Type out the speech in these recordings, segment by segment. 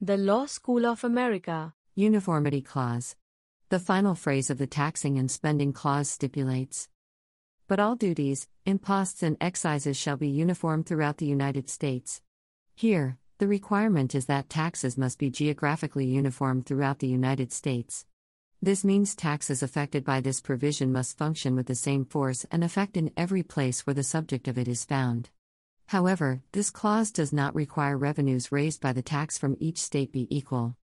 The Law School of America. Uniformity Clause. The final phrase of the Taxing and Spending Clause stipulates But all duties, imposts, and excises shall be uniform throughout the United States. Here, the requirement is that taxes must be geographically uniform throughout the United States. This means taxes affected by this provision must function with the same force and effect in every place where the subject of it is found. However, this clause does not require revenues raised by the tax from each state be equal.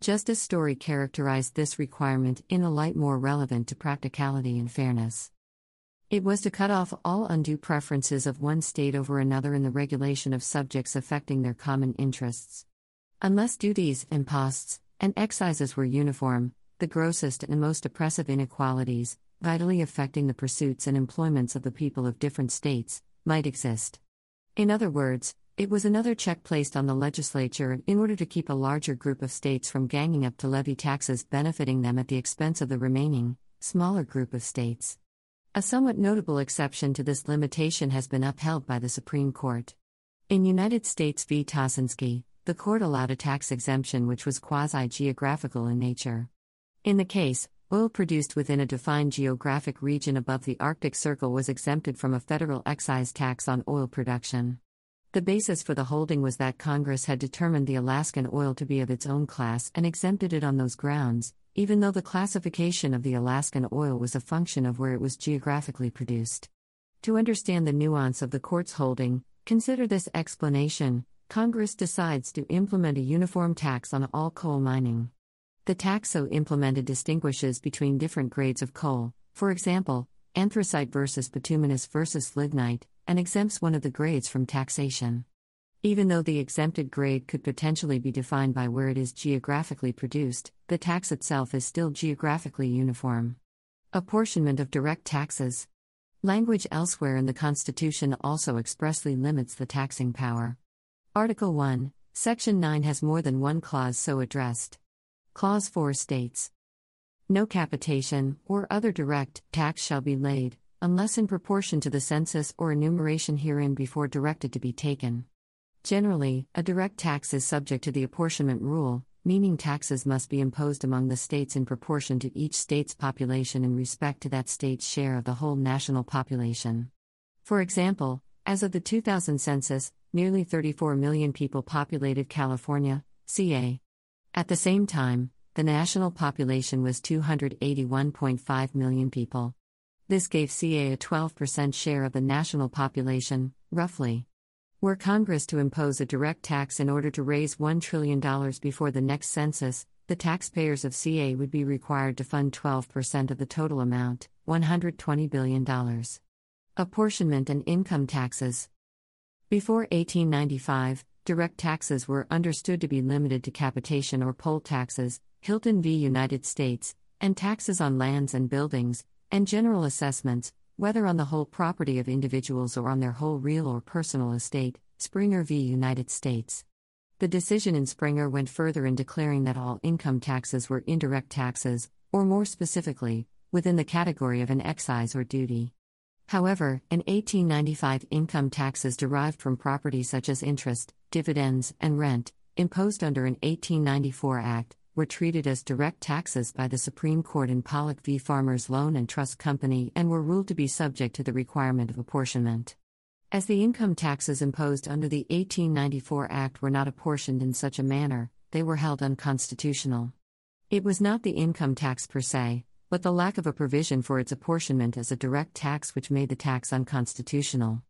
Justice Story characterized this requirement in a light more relevant to practicality and fairness. It was to cut off all undue preferences of one state over another in the regulation of subjects affecting their common interests. Unless duties, imposts, and excises were uniform, the grossest and most oppressive inequalities, vitally affecting the pursuits and employments of the people of different states, might exist. In other words, it was another check placed on the legislature in order to keep a larger group of states from ganging up to levy taxes benefiting them at the expense of the remaining, smaller group of states. A somewhat notable exception to this limitation has been upheld by the Supreme Court. In United States v. Ptasynski, the court allowed a tax exemption which was quasi geographical in nature. In the case, oil produced within a defined geographic region above the Arctic Circle was exempted from a federal excise tax on oil production. The basis for the holding was that Congress had determined the Alaskan oil to be of its own class and exempted it on those grounds, even though the classification of the Alaskan oil was a function of where it was geographically produced. To understand the nuance of the court's holding, consider this explanation Congress decides to implement a uniform tax on all coal mining. The taxo implemented distinguishes between different grades of coal, for example, anthracite versus bituminous versus lignite, and exempts one of the grades from taxation. Even though the exempted grade could potentially be defined by where it is geographically produced, the tax itself is still geographically uniform. Apportionment of direct taxes. Language elsewhere in the Constitution also expressly limits the taxing power. Article 1, Section 9 has more than one clause so addressed. Clause 4 states No capitation, or other direct, tax shall be laid, unless in proportion to the census or enumeration herein before directed to be taken. Generally, a direct tax is subject to the apportionment rule, meaning taxes must be imposed among the states in proportion to each state's population in respect to that state's share of the whole national population. For example, as of the 2000 census, nearly 34 million people populated California, CA. At the same time, the national population was 281.5 million people. This gave CA a 12% share of the national population, roughly. Were Congress to impose a direct tax in order to raise $1 trillion before the next census, the taxpayers of CA would be required to fund 12% of the total amount, $120 billion. Apportionment and income taxes. Before 1895, direct taxes were understood to be limited to capitation or poll taxes, Hylton v. United States, and taxes on lands and buildings, and general assessments, whether on the whole property of individuals or on their whole real or personal estate, Springer v. United States. The decision in Springer went further in declaring that all income taxes were indirect taxes, or more specifically, within the category of an excise or duty. However, in 1895, income taxes derived from property such as interest, dividends, and rent, imposed under an 1894 Act, were treated as direct taxes by the Supreme Court in Pollock v. Farmers Loan and Trust Company and were ruled to be subject to the requirement of apportionment. As the income taxes imposed under the 1894 Act were not apportioned in such a manner, they were held unconstitutional. It was not the income tax per se, but the lack of a provision for its apportionment as a direct tax which made the tax unconstitutional.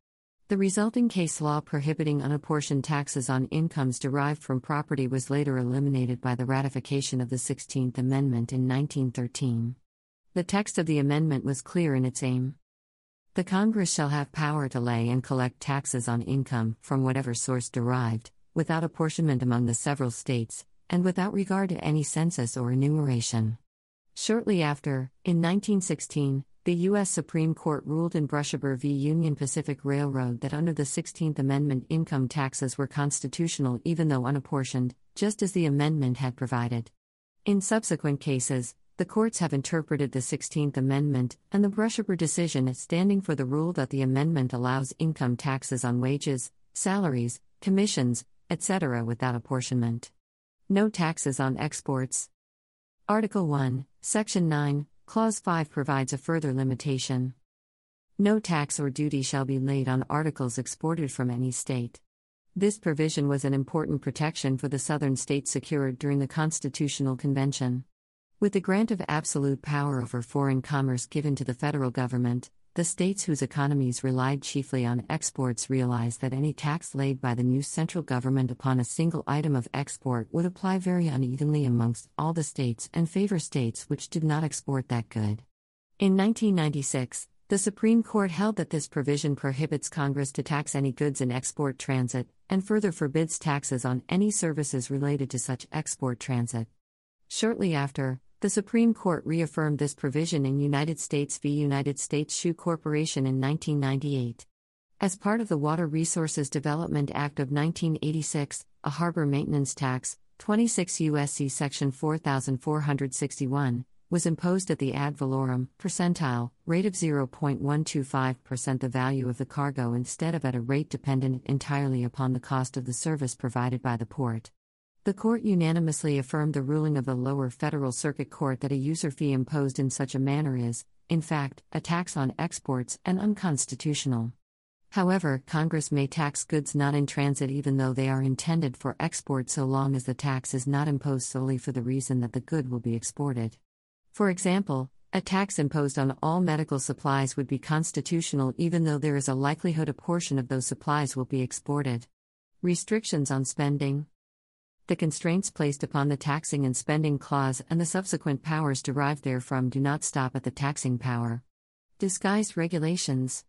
The resulting case law prohibiting unapportioned taxes on incomes derived from property was later eliminated by the ratification of the 16th Amendment in 1913. The text of the amendment was clear in its aim. The Congress shall have power to lay and collect taxes on income, from whatever source derived, without apportionment among the several states, and without regard to any census or enumeration. Shortly after, in 1916, the U.S. Supreme Court ruled in Brushaber v. Union Pacific Railroad that under the 16th Amendment income taxes were constitutional even though unapportioned, just as the amendment had provided. In subsequent cases, the courts have interpreted the 16th Amendment and the Brushaber decision as standing for the rule that the amendment allows income taxes on wages, salaries, commissions, etc. without apportionment. No taxes on exports. Article 1, Section 9, Clause 5 provides a further limitation. No tax or duty shall be laid on articles exported from any state. This provision was an important protection for the southern states secured during the Constitutional Convention. With the grant of absolute power over foreign commerce given to the federal government, the states whose economies relied chiefly on exports realized that any tax laid by the new central government upon a single item of export would apply very unevenly amongst all the states and favor states which did not export that good. In 1996, the Supreme Court held that this provision prohibits Congress to tax any goods in export transit, and further forbids taxes on any services related to such export transit. Shortly after, the Supreme Court reaffirmed this provision in United States v. United States Shoe Corporation in 1998. As part of the Water Resources Development Act of 1986, a harbor maintenance tax, 26 U.S.C. Section 4461, was imposed at the ad valorem percentile rate of 0.125% the value of the cargo instead of at a rate dependent entirely upon the cost of the service provided by the port. The court unanimously affirmed the ruling of the lower federal circuit court that a user fee imposed in such a manner is, in fact, a tax on exports and unconstitutional. However, Congress may tax goods not in transit even though they are intended for export so long as the tax is not imposed solely for the reason that the good will be exported. For example, a tax imposed on all medical supplies would be constitutional even though there is a likelihood a portion of those supplies will be exported. Restrictions on spending the constraints placed upon the taxing and spending clause and the subsequent powers derived therefrom do not stop at the taxing power. Disguised regulations.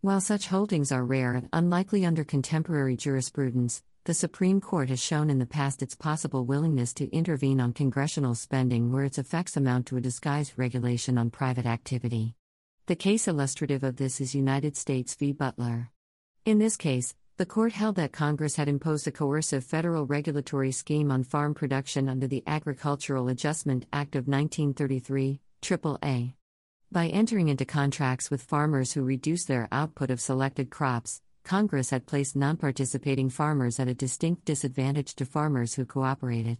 While such holdings are rare and unlikely under contemporary jurisprudence, the Supreme Court has shown in the past its possible willingness to intervene on congressional spending where its effects amount to a disguised regulation on private activity. The case illustrative of this is United States v. Butler. In this case, the court held that Congress had imposed a coercive federal regulatory scheme on farm production under the Agricultural Adjustment Act of 1933, AAA. By entering into contracts with farmers who reduced their output of selected crops, Congress had placed non-participating farmers at a distinct disadvantage to farmers who cooperated.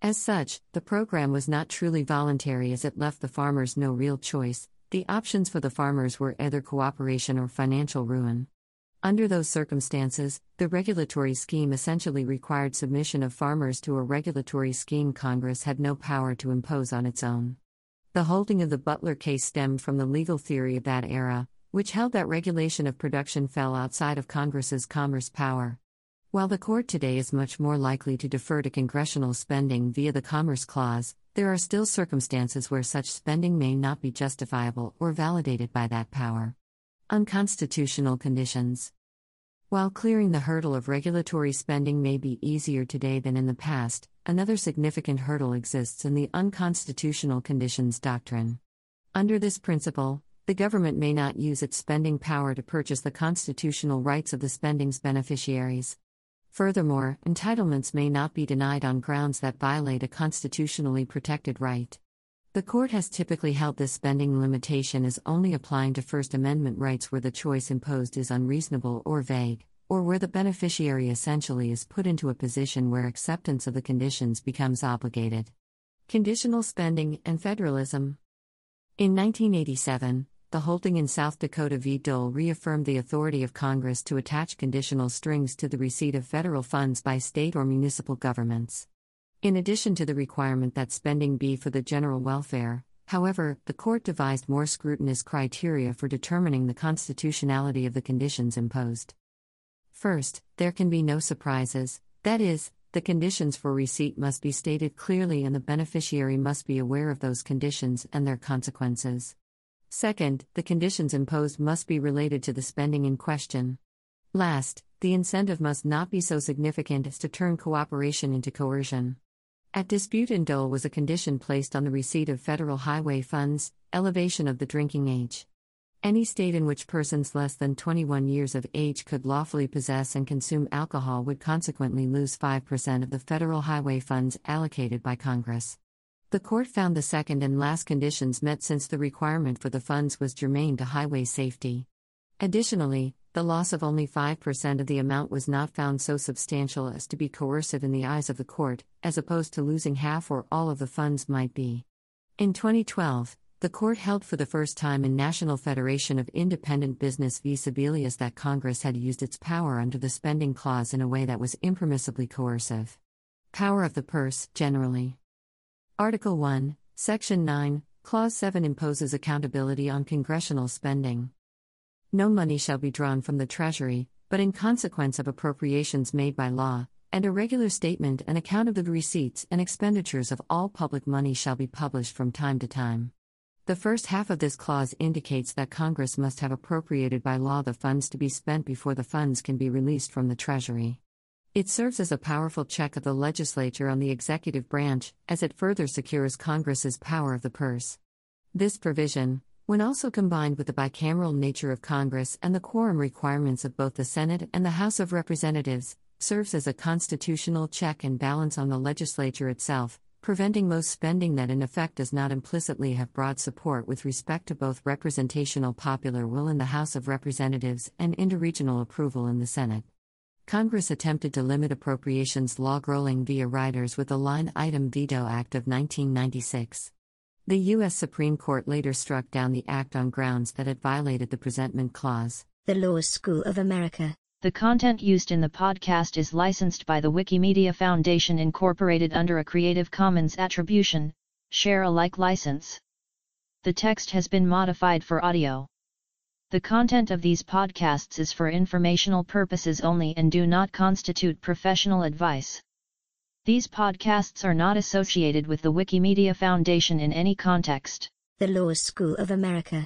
As such, the program was not truly voluntary as it left the farmers no real choice. The options for the farmers were either cooperation or financial ruin. Under those circumstances, the regulatory scheme essentially required submission of farmers to a regulatory scheme Congress had no power to impose on its own. The holding of the Butler case stemmed from the legal theory of that era, which held that regulation of production fell outside of Congress's commerce power. While the court today is much more likely to defer to congressional spending via the Commerce Clause, there are still circumstances where such spending may not be justifiable or validated by that power. Unconstitutional conditions. While clearing the hurdle of regulatory spending may be easier today than in the past, another significant hurdle exists in the unconstitutional conditions doctrine. Under this principle, the government may not use its spending power to purchase the constitutional rights of the spending's beneficiaries. Furthermore, entitlements may not be denied on grounds that violate a constitutionally protected right. The court has typically held this spending limitation as only applying to First Amendment rights where the choice imposed is unreasonable or vague, or where the beneficiary essentially is put into a position where acceptance of the conditions becomes obligated. Conditional spending and federalism. In 1987, the holding in South Dakota v. Dole reaffirmed the authority of Congress to attach conditional strings to the receipt of federal funds by state or municipal governments. In addition to the requirement that spending be for the general welfare, however, the court devised more scrutinous criteria for determining the constitutionality of the conditions imposed. First, there can be no surprises, that is, the conditions for receipt must be stated clearly and the beneficiary must be aware of those conditions and their consequences. Second, the conditions imposed must be related to the spending in question. Last, the incentive must not be so significant as to turn cooperation into coercion. At dispute in Dole was a condition placed on the receipt of federal highway funds, elevation of the drinking age. Any state in which persons less than 21 years of age could lawfully possess and consume alcohol would consequently lose 5% of the federal highway funds allocated by Congress. The court found the second and last conditions met since the requirement for the funds was germane to highway safety. Additionally, the loss of only 5% of the amount was not found so substantial as to be coercive in the eyes of the court, as opposed to losing half or all of the funds might be. In 2012, the court held for the first time in National Federation of Independent Business v. Sebelius that Congress had used its power under the spending clause in a way that was impermissibly coercive. Power of the purse, generally. Article 1, Section 9, Clause 7 imposes accountability on congressional spending. No money shall be drawn from the Treasury, but in consequence of appropriations made by law, and a regular statement and account of the receipts and expenditures of all public money shall be published from time to time. The first half of this clause indicates that Congress must have appropriated by law the funds to be spent before the funds can be released from the Treasury. It serves as a powerful check of the legislature on the executive branch, as it further secures Congress's power of the purse. This provision, when also combined with the bicameral nature of Congress and the quorum requirements of both the Senate and the House of Representatives, serves as a constitutional check and balance on the legislature itself, preventing most spending that in effect does not implicitly have broad support with respect to both representational popular will in the House of Representatives and interregional approval in the Senate. Congress attempted to limit appropriations rolling via riders with the Line Item Veto Act of 1996. The U.S. Supreme Court later struck down the act on grounds that it violated the presentment clause. The Law School of America. The content used in the podcast is licensed by the Wikimedia Foundation Incorporated under a Creative Commons Attribution, Share Alike license. The text has been modified for audio. The content of these podcasts is for informational purposes only and do not constitute professional advice. These podcasts are not associated with the Wikimedia Foundation in any context. The Law School of America.